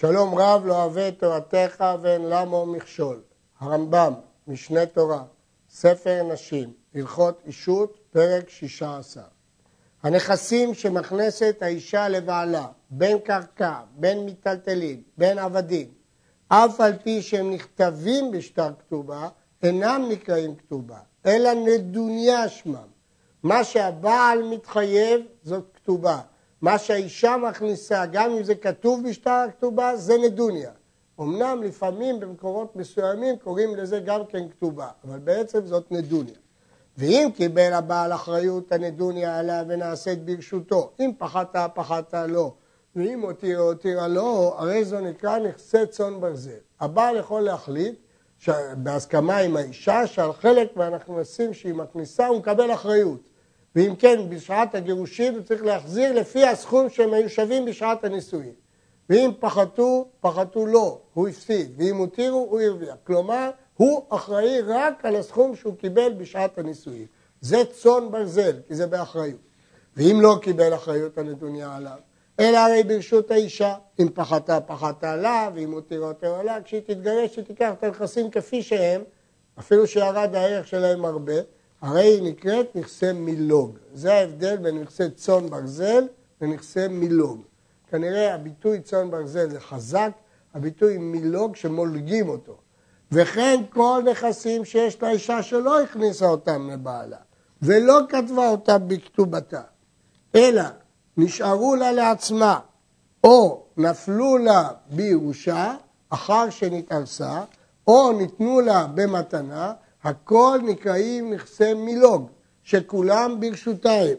שלום רב לא אוהב את תורתך ואין למו מכשול. הרמב"ם, משנה תורה, ספר נשים, הלכות אישות, פרק שישה עשר. הנכסים שמכנסת האישה לבעלה, בין קרקע, בין מיטלטלין, בין עבדים, אף על פי שהם נכתבים בשטר כתובה, אינם נקראים כתובה, אלא נדוניה שמם. מה שהבעל מתחייב זאת כתובה. מה שהאישה מכניסה, גם אם זה כתוב בשטר הכתובה, זה נדוניה. אמנם לפעמים במקורות מסוימים קוראים לזה גם כן כתובה, אבל בעצם זאת נדוניה. ואם קיבל הבעל אחריות הנדוניה עליה ונעשית ברשותו, אם פחדת, פחדת לא, ואם הותירה, הותירה לא, הרי זו נקרא נכסי צאן ברזל. הבעל יכול להחליט, בהסכמה עם האישה, שעל חלק מהנכנסים שהיא מכניסה הוא מקבל אחריות. ואם כן, בשעת הגירושין הוא צריך להחזיר לפי הסכום שהם היו שווים בשעת הנישואין. ואם פחתו, פחתו לא, הוא הפסיד, ואם הותירו, הוא הרוויח. כלומר, הוא אחראי רק על הסכום שהוא קיבל בשעת הנישואין. זה צאן ברזל, כי זה באחריות. ואם לא קיבל אחריות הנתוניה עליו, אלא הרי ברשות האישה, אם פחתה, פחתה לה, ואם הותירה, הותירה לה, כשהיא תתגרש, היא תיקח את הנכסים כפי שהם, אפילו שירד הערך שלהם הרבה, הרי היא נקראת נכסי מילוג. זה ההבדל בין נכסי צאן ברזל לנכסי מילוג. כנראה הביטוי צאן ברזל זה חזק, הביטוי מילוג שמולגים אותו. וכן כל נכסים שיש לאישה שלא הכניסה אותם לבעלה, ולא כתבה אותם בכתובתה, אלא נשארו לה לעצמה, או נפלו לה בירושה, אחר שנתארסה, או ניתנו לה במתנה, הכל נקראים נכסי מילוג, שכולם ברשותיים,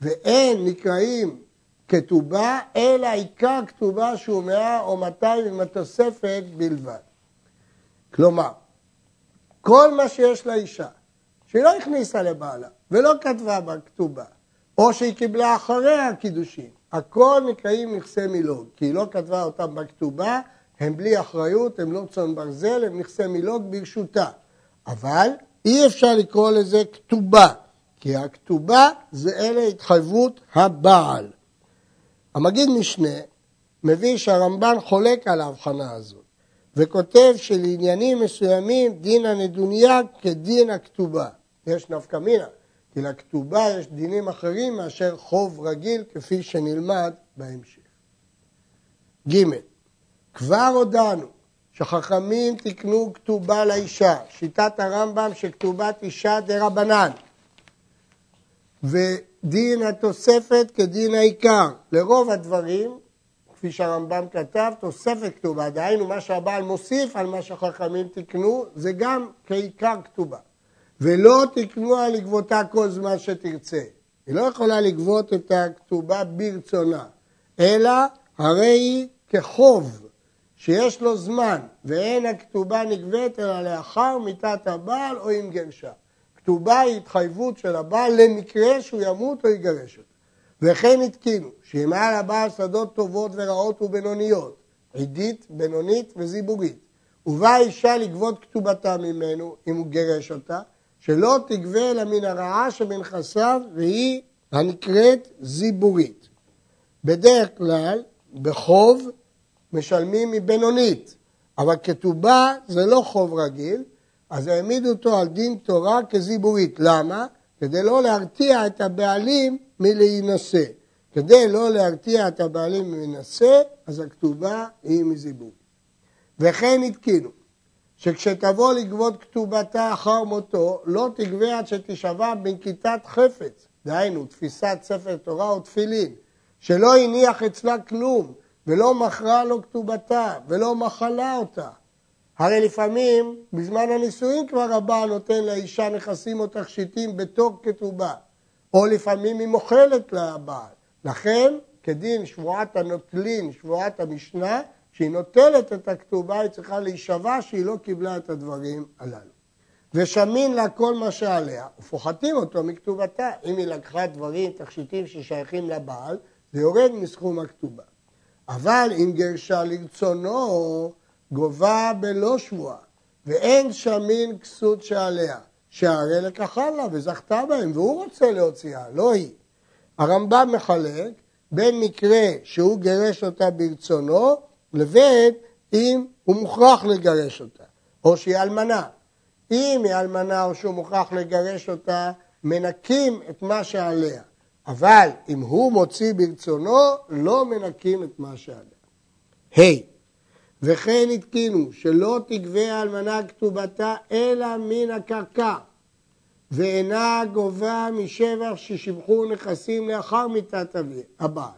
ואין נקראים כתובה, אלא עיקר כתובה שהוא מאה או מאתיים עם התוספת בלבד. כלומר, כל מה שיש לאישה, שהיא לא הכניסה לבעלה ולא כתבה בכתובה, או שהיא קיבלה אחרי הקידושין, הכל נקראים נכסי מילוג, כי היא לא כתבה אותם בכתובה, הם בלי אחריות, הם לא צאן ברזל, הם נכסי מילוג ברשותה. אבל אי אפשר לקרוא לזה כתובה, כי הכתובה זה אלה התחייבות הבעל. המגיד משנה מביא שהרמב"ן חולק על ההבחנה הזאת, וכותב שלעניינים מסוימים דין הנדוניה כדין הכתובה. יש נפקא מינה, כי לכתובה יש דינים אחרים מאשר חוב רגיל, כפי שנלמד בהמשך. ג. כבר הודענו שחכמים תקנו כתובה לאישה, שיטת הרמב"ם שכתובת אישה דה רבנן, ודין התוספת כדין העיקר. לרוב הדברים, כפי שהרמב"ם כתב, תוספת כתובה, דהיינו מה שהבעל מוסיף על מה שחכמים תקנו, זה גם כעיקר כתובה. ולא תקנו על לגבותה כל זמן שתרצה. היא לא יכולה לגבות את הכתובה ברצונה, אלא הרי היא כחוב. שיש לו זמן ואין הכתובה נגבית אלא לאחר מיתת הבעל או עם גרשה. כתובה היא התחייבות של הבעל למקרה שהוא ימות או יגרש אותה. וכן התקינו שאם היה לבעל שדות טובות ורעות ובינוניות, עידית, בינונית וזיבורית, ובאה אישה לגבות כתובתה ממנו אם הוא גירש אותה, שלא תגבה אלא מן הרעה שבנכסיו והיא הנקראת זיבורית. בדרך כלל, בחוב משלמים מבינונית, אבל כתובה זה לא חוב רגיל, אז העמידו אותו על דין תורה כזיבורית. למה? כדי לא להרתיע את הבעלים מלהינשא. כדי לא להרתיע את הבעלים מלהינשא, אז הכתובה היא מזיבור. וכן התקינו, שכשתבוא לגבות כתובתה אחר מותו, לא תגבה עד שתשבע בנקיטת חפץ, דהיינו תפיסת ספר תורה או תפילין, שלא הניח אצלה כלום, ולא מכרה לו כתובתה, ולא מחלה אותה. הרי לפעמים, בזמן הנישואין כבר הבעל נותן לאישה נכסים או תכשיטים בתור כתובה, או לפעמים היא מוכלת לבעל. לכן, כדין שבועת הנוטלין, שבועת המשנה, כשהיא נוטלת את הכתובה, היא צריכה להישבע שהיא לא קיבלה את הדברים הללו. ושמין לה כל מה שעליה, ופוחתים אותו מכתובתה. אם היא לקחה דברים, תכשיטים ששייכים לבעל, זה יורד מסכום הכתובה. אבל אם גרשה לרצונו, גובה בלא שבועה, ואין שמין כסות שעליה, שהרי לקחה לה וזכתה בהם, והוא רוצה להוציאה, לא היא. הרמב"ם מחלק בין מקרה שהוא גירש אותה ברצונו, לבין אם הוא מוכרח לגרש אותה, או שהיא אלמנה. אם היא אלמנה או שהוא מוכרח לגרש אותה, מנקים את מה שעליה. אבל אם הוא מוציא ברצונו, לא מנקים את מה שעליה. ה' hey, וכן התקינו שלא תגבה האלמנה כתובתה אלא מן הקרקע, ואינה גובה משבח ששיבחו נכסים לאחר מיתת הבעל.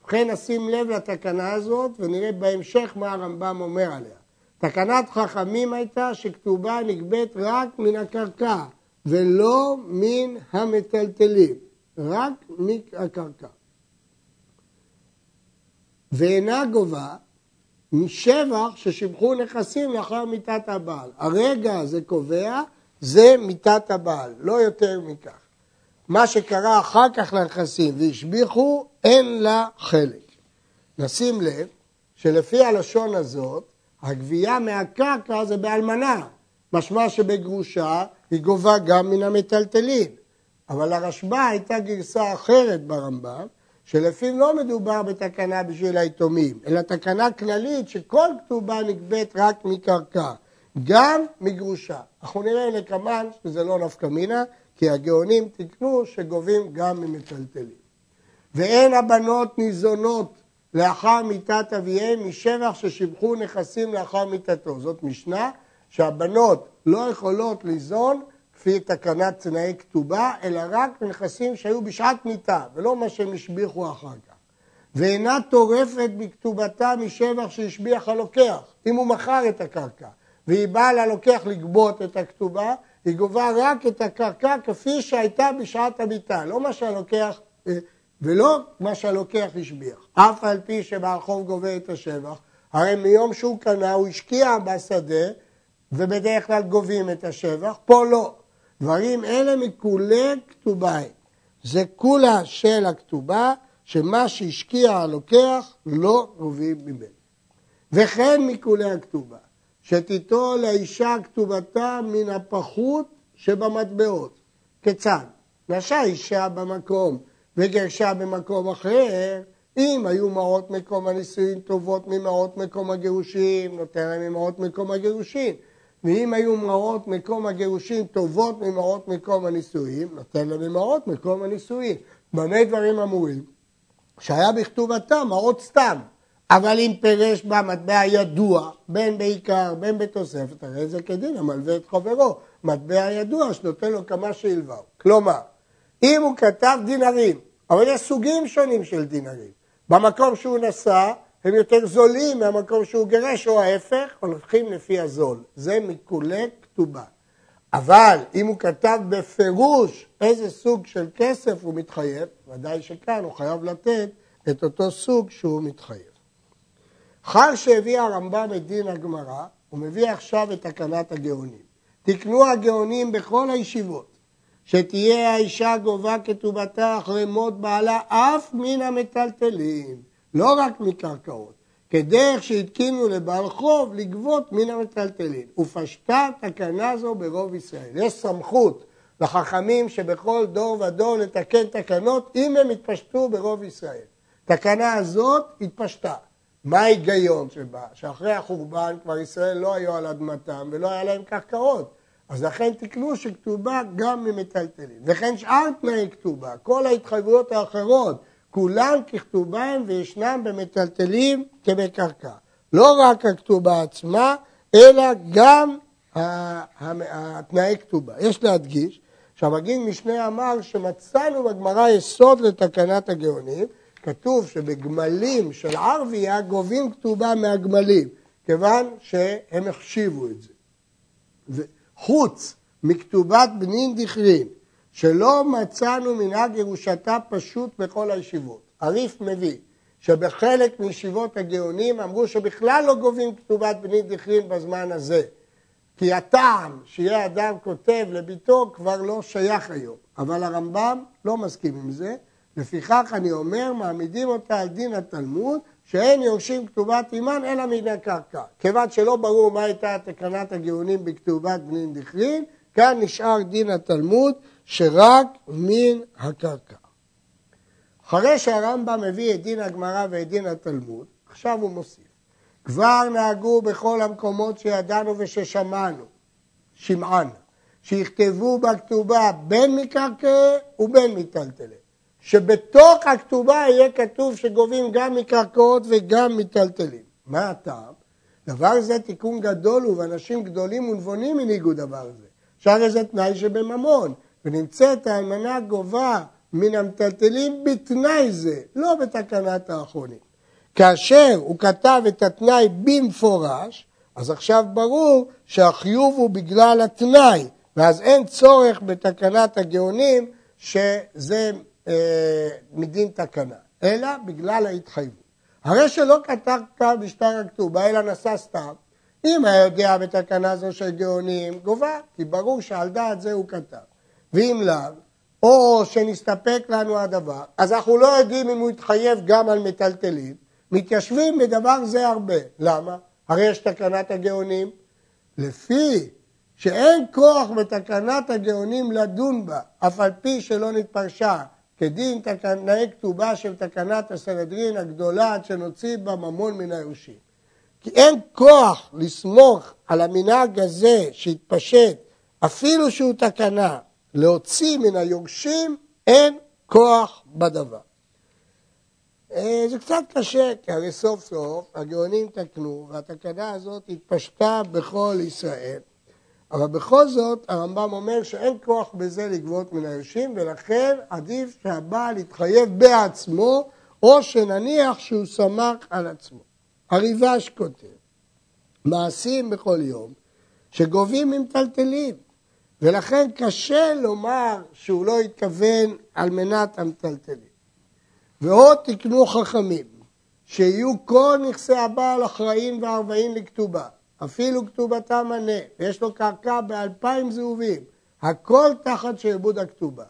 ובכן נשים לב לתקנה הזאת ונראה בהמשך מה הרמב"ם אומר עליה. תקנת חכמים הייתה שכתובה נגבית רק מן הקרקע ולא מן המטלטלים, רק מהקרקע. ואינה גובה משבח ששיבחו נכסים לאחר מיתת הבעל. הרגע הזה קובע, זה מיתת הבעל, לא יותר מכך. מה שקרה אחר כך לנכסים והשביחו, אין לה חלק. נשים לב שלפי הלשון הזאת, הגבייה מהקרקע זה באלמנה, משמע שבגרושה היא גובה גם מן המטלטלין. אבל הרשב"א הייתה גרסה אחרת ברמב"ם, שלפיו לא מדובר בתקנה בשביל היתומים, אלא תקנה כללית שכל כתובה נגבית רק מקרקע, גם מגרושה. אנחנו נראה לקמן שזה לא נפקא מינה, כי הגאונים תיקנו שגובים גם ממטלטלים. ואין הבנות ניזונות לאחר מיתת אביהם משבח ששיבחו נכסים לאחר מיתתו. זאת משנה שהבנות לא יכולות ליזון לפי תקנת תנאי כתובה, אלא רק נכסים שהיו בשעת מיתה, ולא מה שהם השביחו אחר כך. ואינה טורפת בכתובתה משבח שהשביח הלוקח, אם הוא מכר את הקרקע, והיא באה ללוקח לגבות את הכתובה, היא גובה רק את הקרקע כפי שהייתה בשעת המיתה, לא מה שהלוקח, ולא מה שהלוקח השביח. אף על פי שבעל חוב גובה את השבח, הרי מיום שהוא קנה הוא השקיע בשדה, ובדרך כלל גובים את השבח, פה לא. דברים אלה מכולי כתובה זה כולה של הכתובה, שמה שהשקיע הלוקח לא גובים ממנו. וכן מכולי הכתובה, שתיטול לאישה כתובתה מן הפחות שבמטבעות. כיצד? נשא אישה במקום וגרשה במקום אחר, אם היו מעות מקום הנישואין טובות ממעות מקום הגירושין, נותן להם ממעות מקום הגירושין. ואם היו מעות מקום הגירושין טובות ממעות מקום הנישואין, נותן להם ממעות מקום הנישואין. במה דברים אמורים? שהיה בכתובתם מעות סתם, אבל אם פירש בה מטבע ידוע, בין בעיקר, בין בתוספת, הרי זה כדין המלווה את חברו, מטבע ידוע שנותן לו כמה שהלווהו. כלומר, אם הוא כתב דינרים, אבל יש סוגים שונים של דינרים. במקום שהוא נסע, הם יותר זולים מהמקום שהוא גירש, או ההפך, הולכים לפי הזול. זה מכולי כתובה. אבל אם הוא כתב בפירוש איזה סוג של כסף הוא מתחייב, ודאי שכאן הוא חייב לתת את אותו סוג שהוא מתחייב. אחר שהביא הרמב"ם את דין הגמרא, הוא מביא עכשיו את תקנת הגאונים. תקנו הגאונים בכל הישיבות, שתהיה האישה גובה כתובתה אחרי מות בעלה אף מן המטלטלים. לא רק מקרקעות, כדרך שהתקינו לבעל חוב לגבות מן המטלטלין. ופשטה תקנה זו ברוב ישראל. יש סמכות לחכמים שבכל דור ודור לתקן תקנות אם הם יתפשטו ברוב ישראל. תקנה הזאת התפשטה. מה ההיגיון שבה? שאחרי החורבן כבר ישראל לא היו על אדמתם ולא היה להם קרקעות. אז לכן תקנו שכתובה גם ממטלטלין. וכן שאר תנאי כתובה, כל ההתחייבויות האחרות כולם ככתובם וישנם במטלטלים כבקרקע. לא רק הכתובה עצמה, אלא גם התנאי כתובה. יש להדגיש שהמגיד משנה אמר שמצאנו בגמרא יסוד לתקנת הגאונים, כתוב שבגמלים של ערבייה גובים כתובה מהגמלים, כיוון שהם החשיבו את זה. חוץ מכתובת בנין דכרין, שלא מצאנו מנהג ירושתה פשוט בכל הישיבות. הריף מביא שבחלק מישיבות הגאונים אמרו שבכלל לא גובים כתובת בני דכרין בזמן הזה. כי הטעם שיהיה אדם כותב לביתו כבר לא שייך היום. אבל הרמב"ם לא מסכים עם זה, לפיכך אני אומר, מעמידים אותה על דין התלמוד, שאין יורשים כתובת אימן אלא מן הקרקע. כיוון שלא ברור מה הייתה תקנת הגאונים בכתובת בני דכרין, כאן נשאר דין התלמוד שרק מן הקרקע. אחרי שהרמב"ם מביא את דין הגמרא ואת דין התלמוד, עכשיו הוא מוסיף. כבר נהגו בכל המקומות שידענו וששמענו, שמען, שיכתבו בכתובה בין מקרקעי ובין מיטלטלי. שבתוך הכתובה יהיה כתוב שגובים גם מקרקעות וגם מיטלטלים. מה הטעם? דבר זה תיקון גדול הוא, ואנשים גדולים ונבונים הנהיגו דבר זה. שהרי זה תנאי שבממון, ונמצאת האלמנה גובה מן המטלטלים בתנאי זה, לא בתקנת האחרונים. כאשר הוא כתב את התנאי במפורש, אז עכשיו ברור שהחיוב הוא בגלל התנאי, ואז אין צורך בתקנת הגאונים שזה אה, מדין תקנה, אלא בגלל ההתחייבות. הרי שלא כתב כאן בשטר הכתובה, אלא נשא סתם, אם היה יודע בתקנה זו של גאונים, גובה, כי ברור שעל דעת זה הוא כתב. ואם לאו, או שנסתפק לנו הדבר, אז אנחנו לא יודעים אם הוא יתחייב גם על מטלטלים, מתיישבים בדבר זה הרבה. למה? הרי יש תקנת הגאונים. לפי שאין כוח בתקנת הגאונים לדון בה, אף על פי שלא נתפרשה, כדין תנאי כתובה של תקנת הסנהדרין הגדולה עד שנוציא בה ממון מן היורשים. כי אין כוח לסמוך על המנהג הזה שהתפשט, אפילו שהוא תקנה, להוציא מן היורשים, אין כוח בדבר. אה, זה קצת קשה, כי הרי סוף סוף הגאונים תקנו והתקנה הזאת התפשטה בכל ישראל. אבל בכל זאת הרמב"ם אומר שאין כוח בזה לגבות מן היורשים ולכן עדיף שהבעל יתחייב בעצמו או שנניח שהוא סמך על עצמו. הריבש כותב, מעשים בכל יום שגובים ממטלטלים ולכן קשה לומר שהוא לא התכוון על מנת המטלטלים. ועוד תקנו חכמים שיהיו כל נכסי הבעל אחראים וערבאים לכתובה אפילו כתובתם מנה, ויש לו קרקע באלפיים זהובים, הכל תחת שעבוד הכתובה.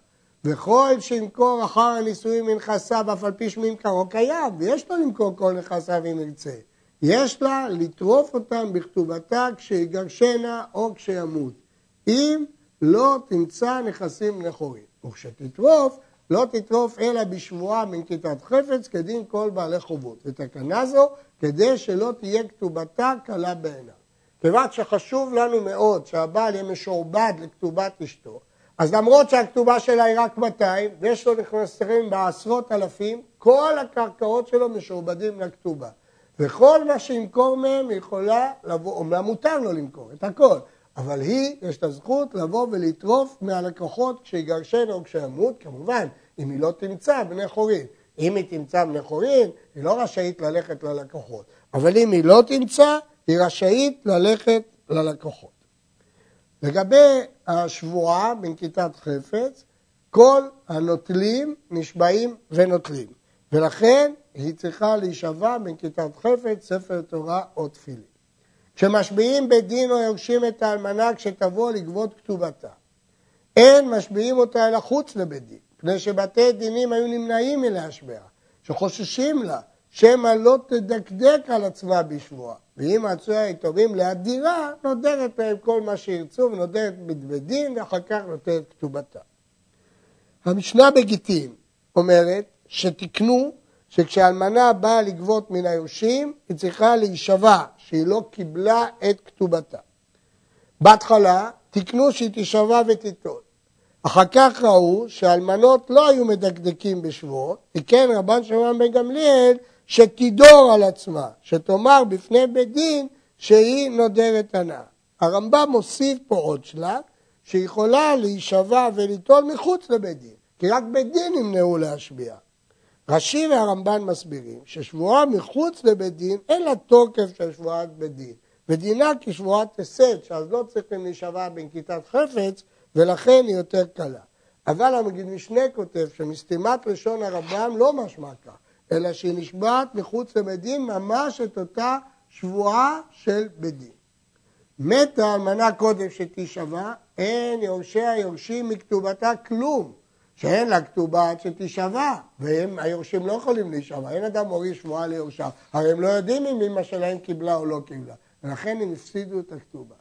וכל שימכור אחר הנישואים מנכסיו, אף על פי שממכרו קיים, ויש לו למכור כל נכסיו אם ירצה. יש לה לטרוף אותם בכתובתה כשיגרשנה או כשימות. אם לא תמצא נכסים נכורים. וכשתטרוף, לא תטרוף אלא בשבועה מנקיטת חפץ כדין כל בעלי חובות. ותקנה זו כדי שלא תהיה כתובתה קלה בעיניו. כיוון שחשוב לנו מאוד שהבעל יהיה משועבד לכתובת אשתו, אז למרות שהכתובה שלה היא רק 200 ויש לו נכנסים בעשרות אלפים, כל הקרקעות שלו משועבדים לכתובה. וכל מה שימכור מהם יכולה לבוא, אומנם מותר לו למכור את הכל, אבל היא, יש לה זכות לבוא ולטרוף מהלקוחות כשיגרשן או כשימות, כמובן, אם היא לא תמצא בני חורין. אם היא תמצא בני חורין, היא לא רשאית ללכת ללקוחות. אבל אם היא לא תמצא, היא רשאית ללכת ללקוחות. לגבי השבועה בנקיטת חפץ, כל הנוטלים נשבעים ונוטלים, ולכן היא צריכה להישבע בנקיטת חפץ, ספר תורה או תפילין. כשמשביעים בדין או יורשים את האלמנה כשתבוא לגבות כתובתה. אין משביעים אותה אלא חוץ לבית דין, מפני שבתי דינים היו נמנעים מלהשביע, שחוששים לה, שמא לא תדקדק על עצמה בשבועה. ואם רצו היתומים להדירה, נודרת להם כל מה שירצו ונודרת בבית דין ואחר כך נותנת כתובתה. המשנה בגיטין אומרת שתיקנו שכשאלמנה באה לגבות מן היורשים, היא צריכה להישבע שהיא לא קיבלה את כתובתה. בהתחלה תיקנו שהיא תישבע ותיטול. אחר כך ראו שהאלמנות לא היו מדקדקים בשבועות, וכן רבן שמעון בן גמליאל שתידור על עצמה, שתאמר בפני בית דין שהיא נודרת הנאה. הרמב"ם מוסיף פה עוד שלב, שיכולה להישבע וליטול מחוץ לבית דין, כי רק בית דין ימנעו להשביע. רש"י והרמב"ן מסבירים ששבועה מחוץ לבית דין אין לה תוקף של שבועת בית דין, ודינה כשבועת הסד, שאז לא צריכים להישבע בנקיטת חפץ, ולכן היא יותר קלה. אבל המגיד משנה כותב שמסתימת לשון הרמב"ם לא משמע כך, אלא שהיא נשבעת מחוץ לבית דין ממש את אותה שבועה של בית דין. מתה האלמנה קודם שתישבע, אין יורשיה יורשים מכתובתה כלום, שאין לה כתובה עד שתישבע, והם, היורשים לא יכולים להישבע, אין אדם מוריש שבועה ליורשיו, הרי הם לא יודעים אם אמא שלהם קיבלה או לא קיבלה, ולכן הם הפסידו את הכתובה.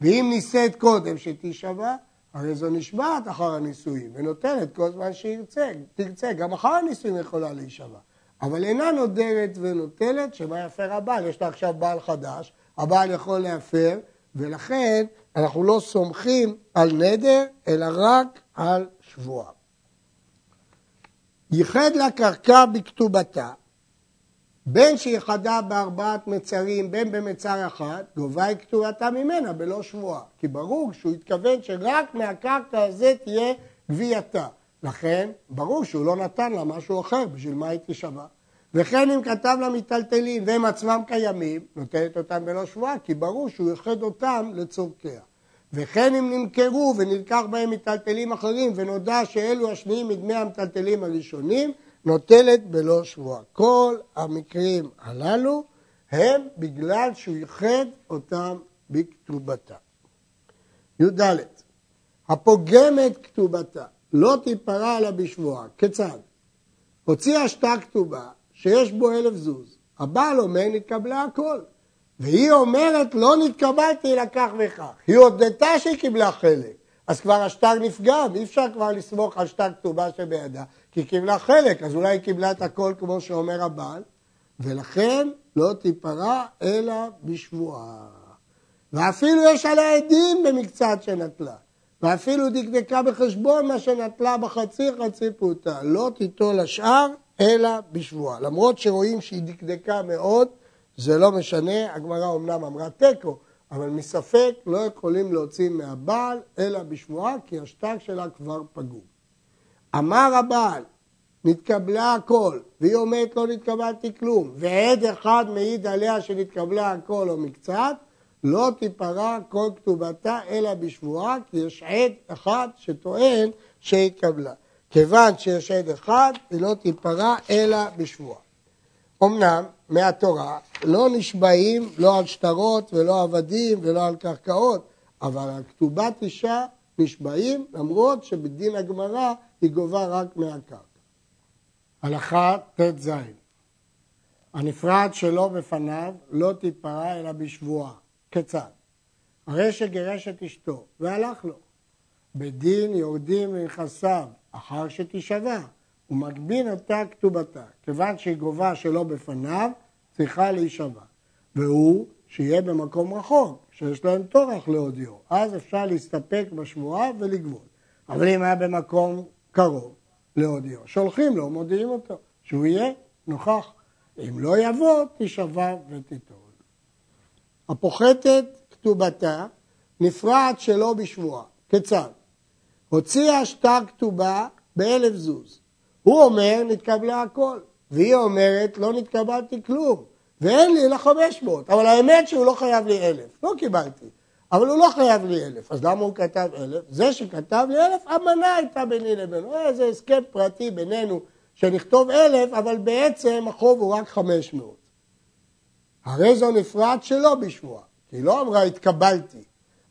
ואם נישאת קודם שתישבע, הרי זו נשבעת אחר הנישואים, ונותנת כל זמן שירצה, תרצה, גם אחר הנישואים יכולה להישבע. אבל אינה נודרת ונוטלת, שמה יפר הבעל? יש לה עכשיו בעל חדש, הבעל יכול להפר, ולכן אנחנו לא סומכים על נדר, אלא רק על שבועה. ייחד לה קרקע בכתובתה, בין שיחדה בארבעת מצרים, בין במצר אחד, גובה היא כתובתה ממנה בלא שבועה. כי ברור שהוא התכוון שרק מהקרקע הזה תהיה גבייתה. לכן, ברור שהוא לא נתן לה משהו אחר, בשביל מה היא תשבע. וכן אם כתב לה מיטלטלין והם עצמם קיימים, נותנת אותם בלא שבועה, כי ברור שהוא ייחד אותם לצורכיה. וכן אם נמכרו ונלקח בהם מיטלטלים אחרים ונודע שאלו השניים מדמי המטלטלים הראשונים, נוטלת בלא שבועה. כל המקרים הללו הם בגלל שהוא ייחד אותם בכתובתה. י"ד הפוגמת כתובתה לא תיפרע לה בשבועה. כיצד? הוציאה שתה כתובה שיש בו אלף זוז. הבעל אומר נתקבלה הכל. והיא אומרת לא נתקבלתי אלא כך וכך. היא הודתה שהיא קיבלה חלק. אז כבר השטר נפגם, אי אפשר כבר לסמוך על שטר כתובה שבידה, כי היא קיבלה חלק, אז אולי היא קיבלה את הכל כמו שאומר הבעל, ולכן לא תיפרע אלא בשבועה. ואפילו יש עליה עדים במקצת שנטלה, ואפילו דקדקה בחשבון מה שנטלה בחצי חצי פרוטה, לא תיטול השאר אלא בשבועה. למרות שרואים שהיא דקדקה מאוד, זה לא משנה, הגמרא אמנם אמרה תיקו, אבל מספק לא יכולים להוציא מהבעל אלא בשבועה, כי השטר שלה כבר פגום. אמר הבעל, נתקבלה הכל, והיא אומרת לא נתקבלתי כלום, ועד אחד מעיד עליה שנתקבלה הכל או מקצת, לא תיפרע כל כתובתה אלא בשבועה, כי יש עד אחד שטוען שהתקבלה. כיוון שיש עד אחד, היא לא תיפרע אלא בשבועה. אמנם מהתורה לא נשבעים לא על שטרות ולא עבדים ולא על קרקעות, אבל על כתובת אישה נשבעים למרות שבדין הגמרא היא גובה רק מהקרקע. הלכה ט"ז הנפרד שלו בפניו לא תיפרע אלא בשבועה. כיצד? הרי שגירש את אשתו והלך לו. בדין יורדים מנכסיו אחר שתישבע. הוא מגבין אותה כתובתה. כיוון שהיא גובה שלא בפניו, צריכה להישבע. והוא שיהיה במקום רחוק, שיש להם טורח להודיעו. אז אפשר להסתפק בשבועה ולגבות. אבל אם היה במקום קרוב להודיעו, שולחים לו, מודיעים אותו, שהוא יהיה נוכח. אם לא יבוא, תישבע ותיטול. הפוחתת כתובתה נפרעת שלא בשבועה. כיצד? הוציאה שטר כתובה באלף זוז. הוא אומר, נתקבלה הכל. והיא אומרת, לא נתקבלתי כלום. ואין לי אלא חמש מאות. אבל האמת שהוא לא חייב לי אלף. לא קיבלתי. אבל הוא לא חייב לי אלף. אז למה הוא כתב אלף? זה שכתב לי אלף, אמנה הייתה ביני לבינו. איזה הסכם פרטי בינינו שנכתוב אלף, אבל בעצם החוב הוא רק חמש מאות. הרי זו נפרד שלא בשבועה. היא לא אמרה התקבלתי.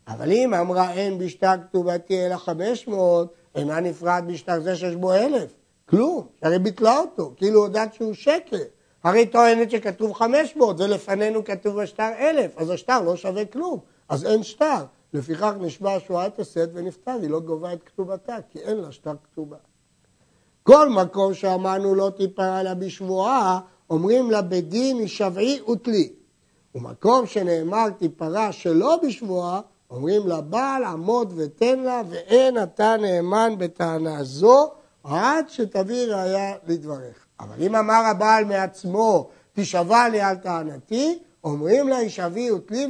אבל אם אמרה אין בשטר כתובתי אלא חמש מאות, אינה נפרד בשטר זה שיש בו אלף. כלום, הרי ביטלה אותו, כאילו הודעת שהוא שקר. הרי טוענת שכתוב 500 ולפנינו כתוב בשטר 1,000, אז השטר לא שווה כלום, אז אין שטר. לפיכך נשבע שבועת הסת ונפטר, היא לא גובה את כתובתה, כי אין לה שטר כתובה. כל מקום שאמרנו לא תיפרע לה בשבועה, אומרים לה בדין הישבעי ותלי. ומקום שנאמר תיפרע שלא בשבועה, אומרים לבעל עמוד ותן לה, ואין אתה נאמן בטענה זו, עד שתביא ראיה לדבריך. אבל אם אמר הבעל מעצמו, תשבע לי על טענתי, אומרים לה, ישבי ותלי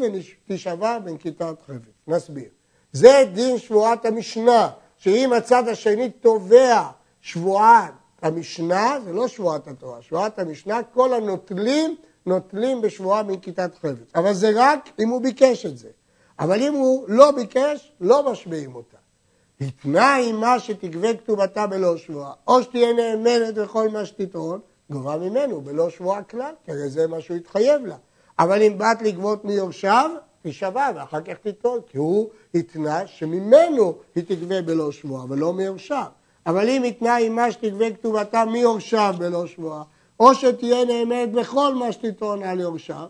ותשבע בנקיטת חפץ. נסביר. זה דין שבועת המשנה, שאם הצד השני תובע שבועת המשנה, זה לא שבועת התורה, שבועת המשנה, כל הנוטלים, נוטלים בשבועה בנקיטת חפץ. אבל זה רק אם הוא ביקש את זה. אבל אם הוא לא ביקש, לא משביעים אותה. התנה עימה שתגבה כתובתה בלא שבועה, או שתהיה נאמנת בכל מה שתטעון, גובה ממנו בלא שבועה כלל, כי זה מה שהוא התחייב לה. אבל אם באת לגבות מיורשיו, תישבע ואחר כך תטעון, כי הוא התנה שממנו היא תגבה בלא שבועה ולא מיורשיו. אבל אם התנה עימה שתגבה כתובתה מיורשיו בלא שבועה, או שתהיה נאמנת בכל מה שתטעון על יורשיו,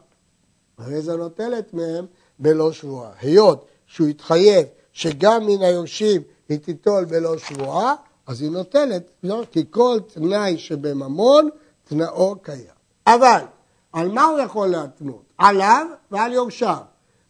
הרי זה נוטלת מהם בלא שבועה. היות שהוא התחייב שגם מן היורשים היא תיטול בלא שבועה, אז היא נוטלת, לא, כי כל תנאי שבממון תנאו קיים. אבל, על מה הוא יכול להתנות? עליו ועל יורשיו.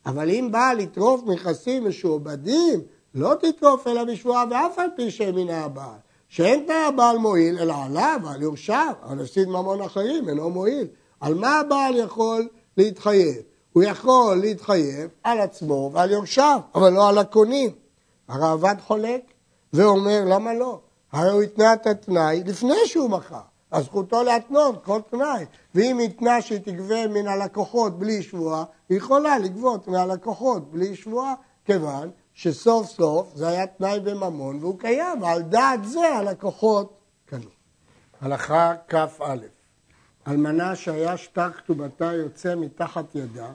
אבל אם בא לטרוף נכסים משועבדים, לא תטרוף אלא בשבועה ואף על פי מן הבעל. שאין תנאי הבעל מועיל, אלא עליו, על יורשיו, על הפסיד ממון אחרים, אינו מועיל. על מה הבעל יכול להתחייב? הוא יכול להתחייב על עצמו ועל יורשיו, אבל לא על הקונים. הראב"ד חולק ואומר, למה לא? הרי הוא התנה את התנאי לפני שהוא מכר. אז זכותו להתנות כל תנאי. ואם התנה שהיא תגבה מן הלקוחות בלי שבועה, היא יכולה לגבות מהלקוחות בלי שבועה, כיוון שסוף סוף זה היה תנאי בממון והוא קיים, ועל דעת זה הלקוחות קנו. הלכה כ"א אלמנה שהיה שטר כתובתה יוצא מתחת ידה,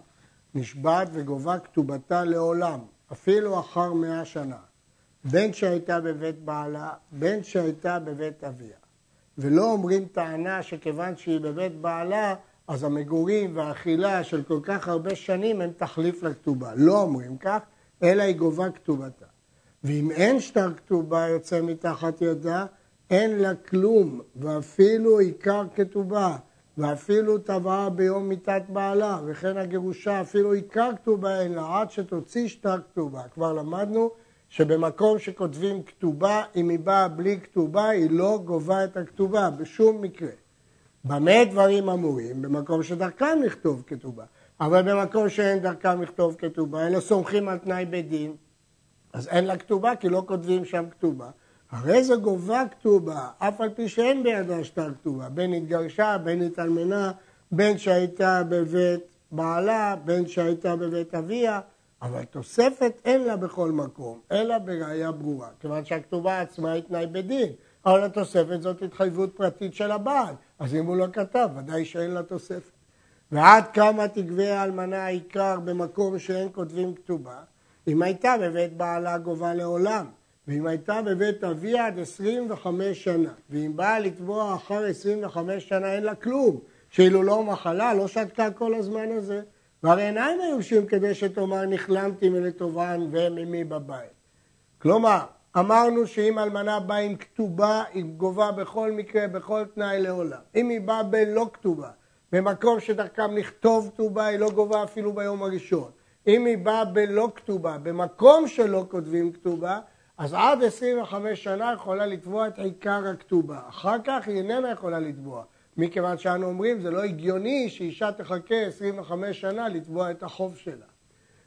נשבעת וגובה כתובתה לעולם, אפילו אחר מאה שנה, בין שהייתה בבית בעלה, בין שהייתה בבית אביה. ולא אומרים טענה שכיוון שהיא בבית בעלה, אז המגורים והאכילה של כל כך הרבה שנים הם תחליף לכתובה. לא אומרים כך, אלא היא גובה כתובתה. ואם אין שטר כתובה יוצא מתחת ידה, אין לה כלום, ואפילו עיקר כתובה, ואפילו טבעה ביום מיתת בעלה, וכן הגירושה, אפילו עיקר כתובה אין לה, עד שתוציא שטר כתובה. כבר למדנו שבמקום שכותבים כתובה, אם היא באה בלי כתובה, היא לא גובה את הכתובה בשום מקרה. במה דברים אמורים? במקום שדרכם לכתוב כתובה. אבל במקום שאין דרכם לכתוב כתובה, אלא סומכים על תנאי בית דין, אז אין לה כתובה, כי לא כותבים שם כתובה. הרי זה גובה כתובה, אף על פי שאין בידה שטר כתובה, בין התגרשה, בין התאלמנה, בין שהייתה בבית בעלה, בין שהייתה בבית אביה, אבל תוספת אין לה בכל מקום, אלא בראייה ברורה, כיוון שהכתובה עצמה היא תנאי בדין, אבל התוספת זאת התחייבות פרטית של הבעל, אז אם הוא לא כתב, ודאי שאין לה תוספת. ועד כמה תגבה האלמנה העיקר במקום שאין כותבים כתובה? אם הייתה בבית בעלה גובה לעולם, ואם הייתה בבית אביה עד 25 שנה, ואם באה לתבוע אחר 25 שנה אין לה כלום, שאילו לא מחלה, לא שתקה כל הזמן הזה. והרי אינם היורשים כדי שתאמר נכלמתי מלטובען והם עמי בבית. כלומר, אמרנו שאם אלמנה באה עם כתובה, היא גובה בכל מקרה, בכל תנאי לעולם. אם היא באה בלא כתובה, במקום שדרכם לכתוב כתובה, היא לא גובה אפילו ביום הראשון. אם היא באה בלא כתובה, במקום שלא כותבים כתובה, אז עד 25 שנה יכולה לתבוע את עיקר הכתובה. אחר כך היא איננה יכולה לתבוע. מכיוון שאנו אומרים, זה לא הגיוני שאישה תחכה 25 שנה לתבוע את החוב שלה.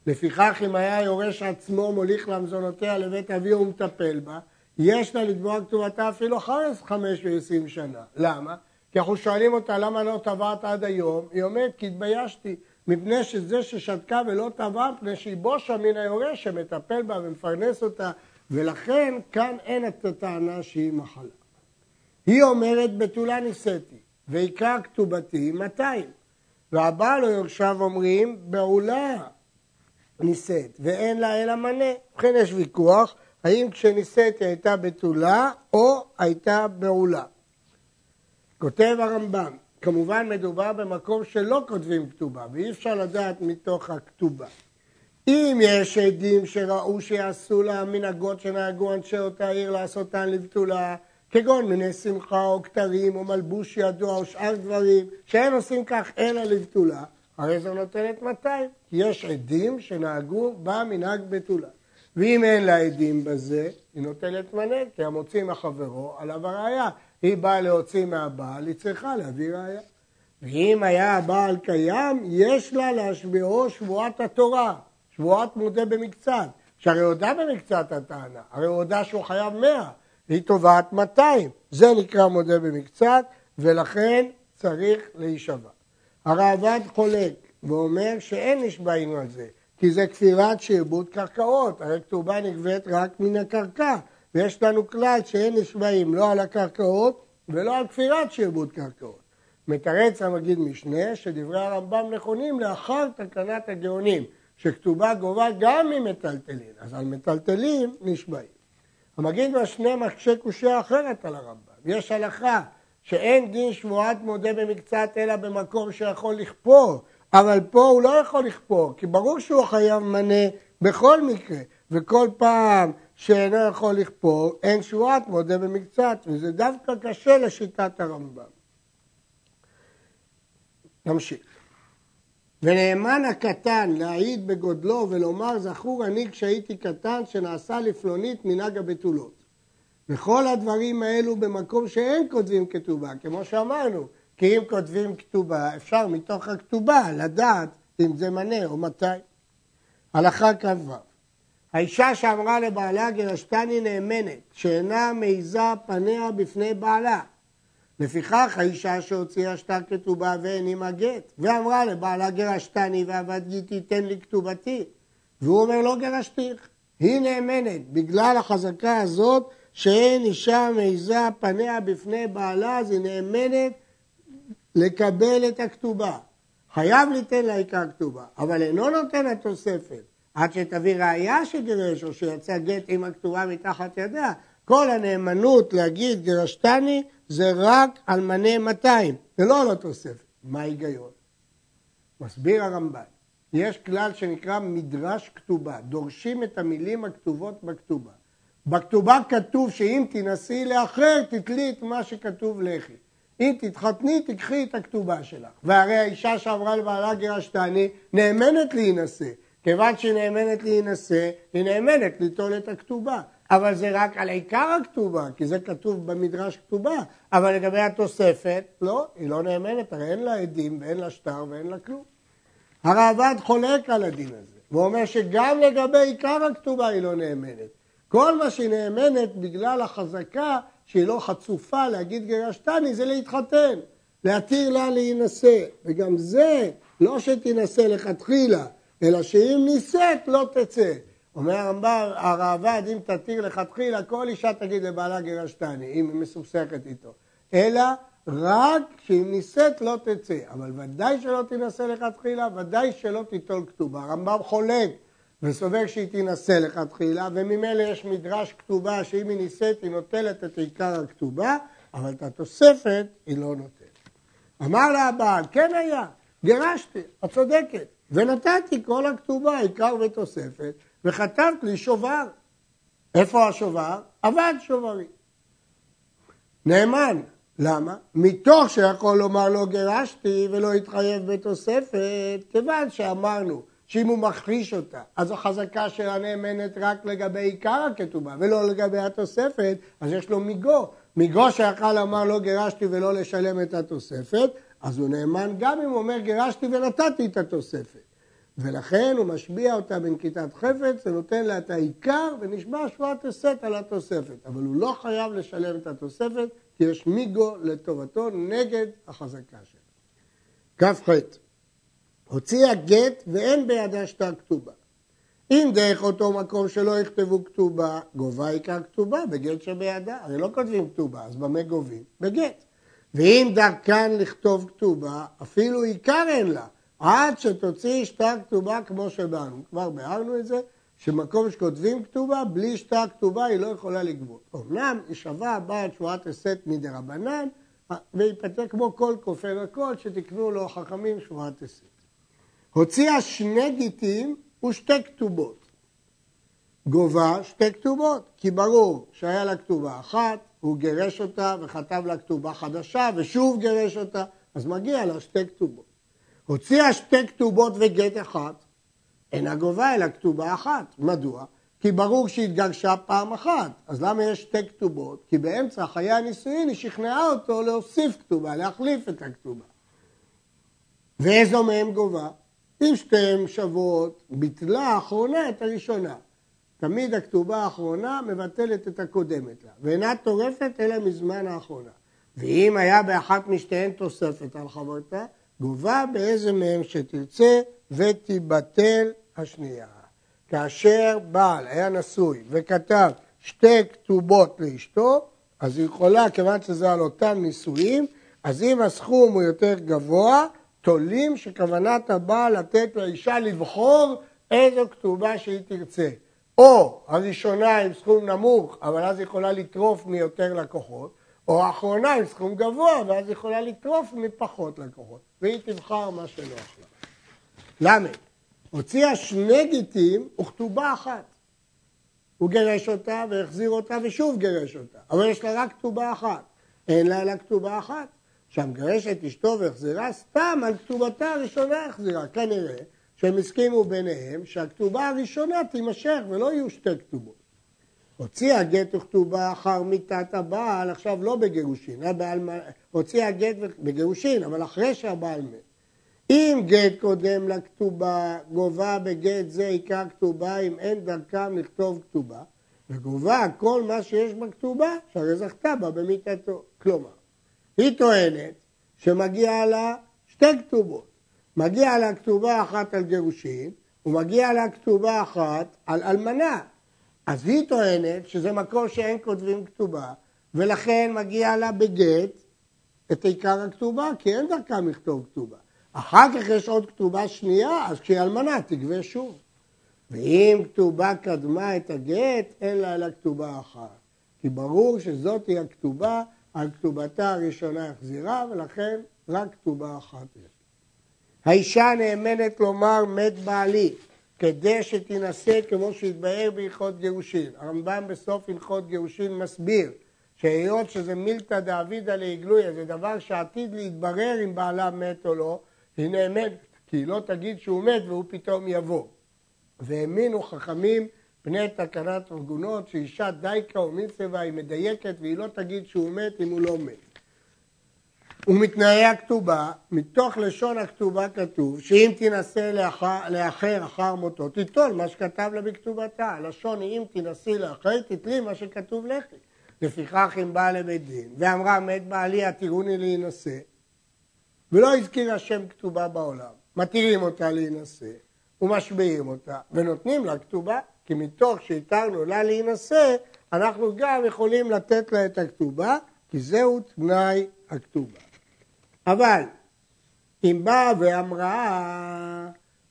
לפיכך, אם היה היורש עצמו מוליך למזונותיה לבית אביו ומטפל בה, יש לה לתבוע כתובתה אפילו אחרי 5 ו-20 שנה. למה? כי אנחנו שואלים אותה למה לא טבעת עד היום, היא אומרת כי התביישתי, מפני שזה ששתקה ולא טבעה, מפני שהיא בושה מן היורש שמטפל בה ומפרנס אותה, ולכן כאן אין את הטענה שהיא מחלה. היא אומרת בתולה נישאתי, ועיקר כתובתי 200. והבעל או יורשיו אומרים בעולה נישאת, ואין לה אלא מנה. ובכן יש ויכוח האם כשנישאתי הייתה בתולה או הייתה בעולה. כותב הרמב"ם, כמובן מדובר במקום שלא כותבים כתובה, ואי אפשר לדעת מתוך הכתובה. אם יש עדים שראו שיעשו לה מנהגות שנהגו אנשי אותה עיר לעשותן לבתולה, כגון מיני שמחה או כתרים או מלבוש ידוע או שאר דברים, שאין עושים כך אלא לבתולה, הרי זו נותנת 200, כי יש עדים שנהגו במנהג בתולה. ואם אין לה עדים בזה, היא נותנת מנה, כי המוציא מחברו עליו הראייה. היא באה להוציא מהבעל, היא צריכה להביא ראייה. ואם היה הבעל קיים, יש לה להשביעו שבועת התורה, שבועת מודה במקצת, שהרי הודה במקצת הטענה, הרי הודה שהוא חייב מאה, היא תובעת 200, זה נקרא מודה במקצת, ולכן צריך להישבע. הראב"ד חולק ואומר שאין נשבעים על זה, כי זה כפירת שעבוד קרקעות, הרי כתובה נגבית רק מן הקרקע, ויש לנו כלל שאין נשבעים לא על הקרקעות ולא על כפירת שעבוד קרקעות. מתרץ המגיד משנה שדברי הרמב"ם נכונים לאחר תקנת הגאונים, שכתובה גובה גם ממטלטלין, אז על מטלטלים נשבעים. המגיד משנה מקשה קושייה אחרת על הרמב"ם. יש הלכה שאין דין שבועת מודה במקצת אלא במקום שיכול לכפור, אבל פה הוא לא יכול לכפור, כי ברור שהוא חייב מנה בכל מקרה, וכל פעם שאינו יכול לכפור, אין שבועת מודה במקצת, וזה דווקא קשה לשיטת הרמב"ם. נמשיך. ונאמן הקטן להעיד בגודלו ולומר זכור אני כשהייתי קטן שנעשה לפלונית מנהג הבתולות. וכל הדברים האלו במקום שאין כותבים כתובה, כמו שאמרנו, כי אם כותבים כתובה, אפשר מתוך הכתובה לדעת אם זה מנה או מתי. הלכה כ"ו האישה שאמרה לבעלה גירשתני נאמנת, שאינה מעיזה פניה בפני בעלה. לפיכך האישה שהוציאה שטר כתובה ואין עמה גט, ואמרה לבעלה גירשתני ועבד גיתי תן לי כתובתי. והוא אומר לא גירשתיך, היא נאמנת, בגלל החזקה הזאת שאין אישה מעיזה פניה בפני בעלה, אז היא נאמנת לקבל את הכתובה. חייב ליתן לה עיקר כתובה, אבל אינו נותן התוספת. עד שתביא ראייה שגירש או שיצא גט עם הכתובה מתחת ידיה. כל הנאמנות להגיד גירשתני זה רק על מנה 200, ולא על התוספת. מה ההיגיון? מסביר הרמב"ן, יש כלל שנקרא מדרש כתובה, דורשים את המילים הכתובות בכתובה. בכתובה כתוב שאם תנסי לאחר, תתלי את מה שכתוב לכי. אם תתחתני, תקחי את הכתובה שלך. והרי האישה שאמרה לבעלה גירשתני, נאמנת להינשא. כיוון שהיא נאמנת להינשא, היא נאמנת ליטול את הכתובה. אבל זה רק על עיקר הכתובה, כי זה כתוב במדרש כתובה. אבל לגבי התוספת, לא, היא לא נאמנת, הרי אין לה עדים ואין לה שטר ואין לה כלום. הרעב"ד חולק על הדין הזה, והוא אומר שגם לגבי עיקר הכתובה היא לא נאמנת. כל מה שהיא נאמנת בגלל החזקה שהיא לא חצופה להגיד גירשתני זה להתחתן, להתיר לה להינשא. וגם זה לא שתינשא לכתחילה, אלא שאם נישאת לא תצא. אומר הרמב"ם, הראב"ד, אם תתיר לכתחילה, כל אישה תגיד לבעלה גירשתני, אם היא מסוכסכת איתו. אלא רק כשאם נישאת לא תצא. אבל ודאי שלא תינשא לכתחילה, ודאי שלא תיטול כתובה. הרמב"ם חולק וסובר שהיא תינשא לכתחילה, וממילא יש מדרש כתובה שאם היא נישאת היא נוטלת את עיקר הכתובה, אבל את התוספת היא לא נוטלת. אמר לה הבעל, כן היה, גירשתי, את צודקת. ונתתי כל הכתובה, עיקר ותוספת, וכתבת לי שובר. איפה השובר? עבד שוברי. נאמן. למה? מתוך שיכול לומר לא גירשתי ולא התחייב בתוספת, כיוון שאמרנו שאם הוא מכחיש אותה, אז החזקה שלה נאמנת רק לגבי עיקר הכתובה ולא לגבי התוספת, אז יש לו מיגו. מיגו שיכול לומר לא גירשתי ולא לשלם את התוספת, אז הוא נאמן גם אם הוא אומר גירשתי ונתתי את התוספת. ולכן הוא משביע אותה בנקיטת חפץ ונותן לה את העיקר ונשבע שבועת הסת על התוספת. אבל הוא לא חייב לשלם את התוספת כי יש מיגו לטובתו נגד החזקה שלו. כ"ח הוציאה גט ואין בידה שטר כתובה. אם דרך אותו מקום שלא יכתבו כתובה, גובה עיקר כתובה בגט שבידה. הרי לא כותבים כתובה, אז במה גובים? בגט. ואם דרכן לכתוב כתובה, אפילו עיקר אין לה, עד שתוציא שטר כתובה כמו שבאנו. כבר ביארנו את זה, שמקום שכותבים כתובה, בלי שטר כתובה היא לא יכולה לגבות. אמנם היא שווה בעל שבועת הסת מדי רבנן, ויפתה כמו כל כופר הכל, שתקנו לו חכמים שבועת הסת. הוציאה שני גיטים ושתי כתובות. גובה שתי כתובות, כי ברור שהיה לה כתובה אחת, הוא גירש אותה וכתב לה כתובה חדשה ושוב גירש אותה, אז מגיע לה שתי כתובות. הוציאה שתי כתובות וגט אחת, אינה גובה אלא כתובה אחת. מדוע? כי ברור שהתגרשה פעם אחת. אז למה יש שתי כתובות? כי באמצע חיי הנישואין היא שכנעה אותו להוסיף כתובה, להחליף את הכתובה. ואיזו מהם גובה? אם שתיהן שוות, ביטלה האחרונה את הראשונה. תמיד הכתובה האחרונה מבטלת את הקודמת לה, ואינה טורפת אלא מזמן האחרונה. ואם היה באחת משתיהן תוספת על חברתה, גובה באיזה מהם שתרצה ותיבטל השנייה. כאשר בעל היה נשוי וכתב שתי כתובות לאשתו, אז היא יכולה, כיוון שזה על אותם נישואים, אז אם הסכום הוא יותר גבוה, תולים שכוונת הבעל לתת לאישה לבחור איזו כתובה שהיא תרצה. או הראשונה עם סכום נמוך, אבל אז יכולה לטרוף מיותר לקוחות, או האחרונה עם סכום גבוה, ואז יכולה לטרוף מפחות לקוחות, והיא תבחר מה שנוח לה. למה? הוציאה שני גיטים וכתובה אחת. הוא גירש אותה והחזיר אותה ושוב גירש אותה, אבל יש לה רק כתובה אחת. אין לה אלא כתובה אחת. שהמגרש את אשתו והחזירה סתם על כתובתה הראשונה החזירה. כנראה שהם הסכימו ביניהם שהכתובה הראשונה תימשך ולא יהיו שתי כתובות. הוציאה גט וכתובה אחר מיתת הבעל, עכשיו לא בגירושין, הבעל, הוציאה גט בגירושין, אבל אחרי שהבעל מת. אם גט קודם לכתובה, גובה בגט זה עיקר כתובה, אם אין דרכם לכתוב כתובה, וגובה כל מה שיש בכתובה, שהרי זכתה בה במיתתו. כלומר, היא טוענת שמגיע לה שתי כתובות. מגיע לה כתובה אחת על גירושין, ומגיע לה כתובה אחת על אלמנה. אז היא טוענת שזה מקור שאין כותבים כתובה, ולכן מגיע לה בגט את עיקר הכתובה, כי אין דרכם לכתוב כתובה. אחר כך יש עוד כתובה שנייה, אז כשהיא אלמנה תגבה שוב. ואם כתובה קדמה את הגט, אין לה אלא כתובה אחת. כי ברור שזאת היא הכתובה, על כתובתה הראשונה החזירה, ולכן רק כתובה אחת יש. האישה נאמנת לומר מת בעלי, כדי שתינשא כמו שהתבהר בהלכות גירושין. הרמב"ם בסוף הלכות גירושין מסביר שהיות שזה מילתא דאבידא לעגלויה, זה דבר שעתיד להתברר אם בעלה מת או לא, היא נאמנת, כי היא לא תגיד שהוא מת והוא פתאום יבוא. והאמינו חכמים בני תקנת עגונות שאישה דייקה או מצווה היא מדייקת והיא לא תגיד שהוא מת אם הוא לא מת. ומתנאי הכתובה, מתוך לשון הכתובה כתוב שאם תינשא לאחר, לאחר אחר מותו, תיטול מה שכתב לה בכתובתה. הלשון היא אם תינשאי לאחר, תתלי מה שכתוב לכי. לפיכך אם באה לבית דין ואמרה מת בעלי עתירוני להינשא ולא הזכירה שם כתובה בעולם, מתירים אותה להינשא ומשביעים אותה ונותנים לה כתובה כי מתוך שהתרנו לה להינשא אנחנו גם יכולים לתת לה את הכתובה כי זהו תנאי הכתובה. אבל אם באה ואמרה,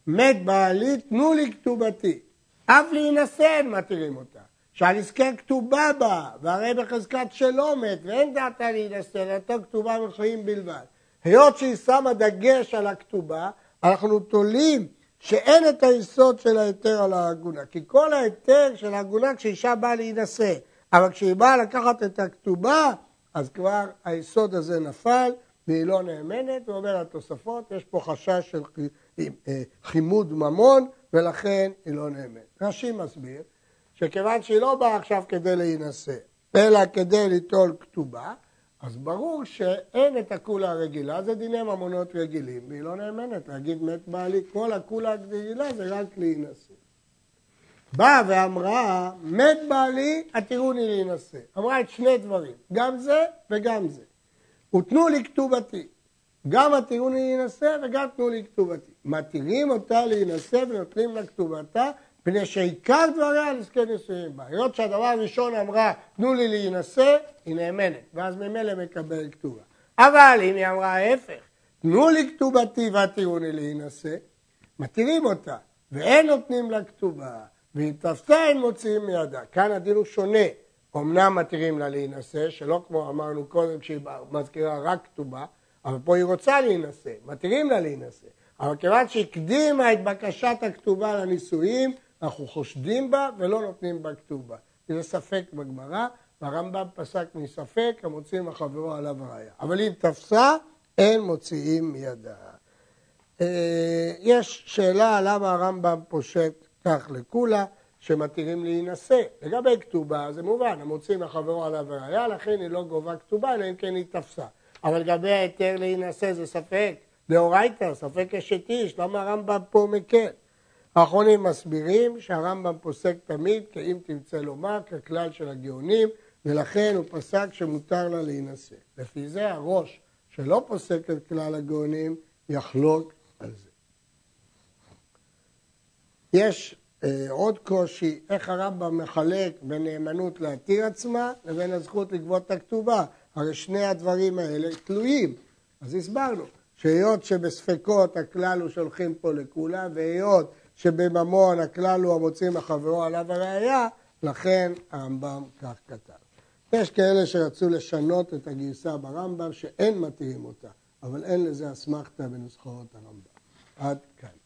מת בעלי, תנו לי כתובתי. אף להינשא מתירים אותה. שעל עסקי כתובה בה, והרי בחזקת שלא מת, ואין דעתה להינשא, לאותו כתובה מחיים בלבד. היות שהיא שמה דגש על הכתובה, אנחנו תולים שאין את היסוד של ההיתר על העגונה. כי כל ההיתר של העגונה כשאישה באה להינשא, אבל כשהיא באה לקחת את הכתובה, אז כבר היסוד הזה נפל, והיא לא נאמנת, ואומר התוספות, יש פה חשש של אה, חימוד ממון, ולכן היא לא נאמנת. רש"י מסביר שכיוון שהיא לא באה עכשיו כדי להינשא, אלא כדי ליטול כתובה, אז ברור שאין את הקולה הרגילה, זה דיני ממונות רגילים, והיא לא נאמנת להגיד מת בעלי, כל הקולה הרגילה זה רק להינשא. באה ואמרה, מת בעלי, התירוני להינשא. אמרה את שני דברים, גם זה וגם זה. ותנו לי כתובתי. גם מתירוני להינשא וגם תנו לי כתובתי. מתירים אותה להינשא ונותנים לה כתובתה, מפני שעיקר דבריה עסקי נישואים בה. היות שהדבר הראשון אמרה, תנו לי להינשא, היא נאמנת, ואז ממילא מקבל כתובה. אבל אם היא אמרה ההפך, תנו לי כתובתי והתירוני להינשא, מתירים אותה, ואין נותנים לה כתובה, ואם תפסה אין מוציאים מידה. כאן הדין הוא שונה. אמנם מתירים לה להינשא, שלא כמו אמרנו קודם כשהיא מזכירה רק כתובה, אבל פה היא רוצה להינשא, מתירים לה להינשא. אבל כיוון שהקדימה את בקשת הכתובה לנישואים, אנחנו חושדים בה ולא נותנים בה כתובה. זה ספק בגמרא, והרמב"ם פסק מספק, המוציאים החברו עליו ראיה. אבל אם תפסה, אין מוציאים מידה. אה, יש שאלה למה הרמב"ם פושט כך לכולה. שמתירים להינשא. לגבי כתובה זה מובן, המוציא מחברו עליו ראיה, לכן היא לא גובה כתובה, אלא אם כן היא תפסה. אבל לגבי ההיתר להינשא זה ספק, דאורייתא, ספק אשת איש, למה הרמב"ם פה מקל? האחרונים מסבירים שהרמב"ם פוסק תמיד, כי אם תרצה לומר, ככלל של הגאונים, ולכן הוא פסק שמותר לה להינשא. לפי זה הראש שלא פוסק את כלל הגאונים, יחלוק על זה. יש עוד קושי, איך הרמב"ם מחלק בין נאמנות להתיר עצמה לבין הזכות לגבות את הכתובה. הרי שני הדברים האלה תלויים. אז הסברנו שהיות שבספקות הכלל הוא שולחים פה לכולה, והיות שבממון הכלל הוא המוצאים מחברו עליו הראייה, לכן הרמב"ם כך כתב. יש כאלה שרצו לשנות את הגרסה ברמב"ם שאין מתירים אותה, אבל אין לזה אסמכתה בנוסחאות הרמב"ם. עד כאן.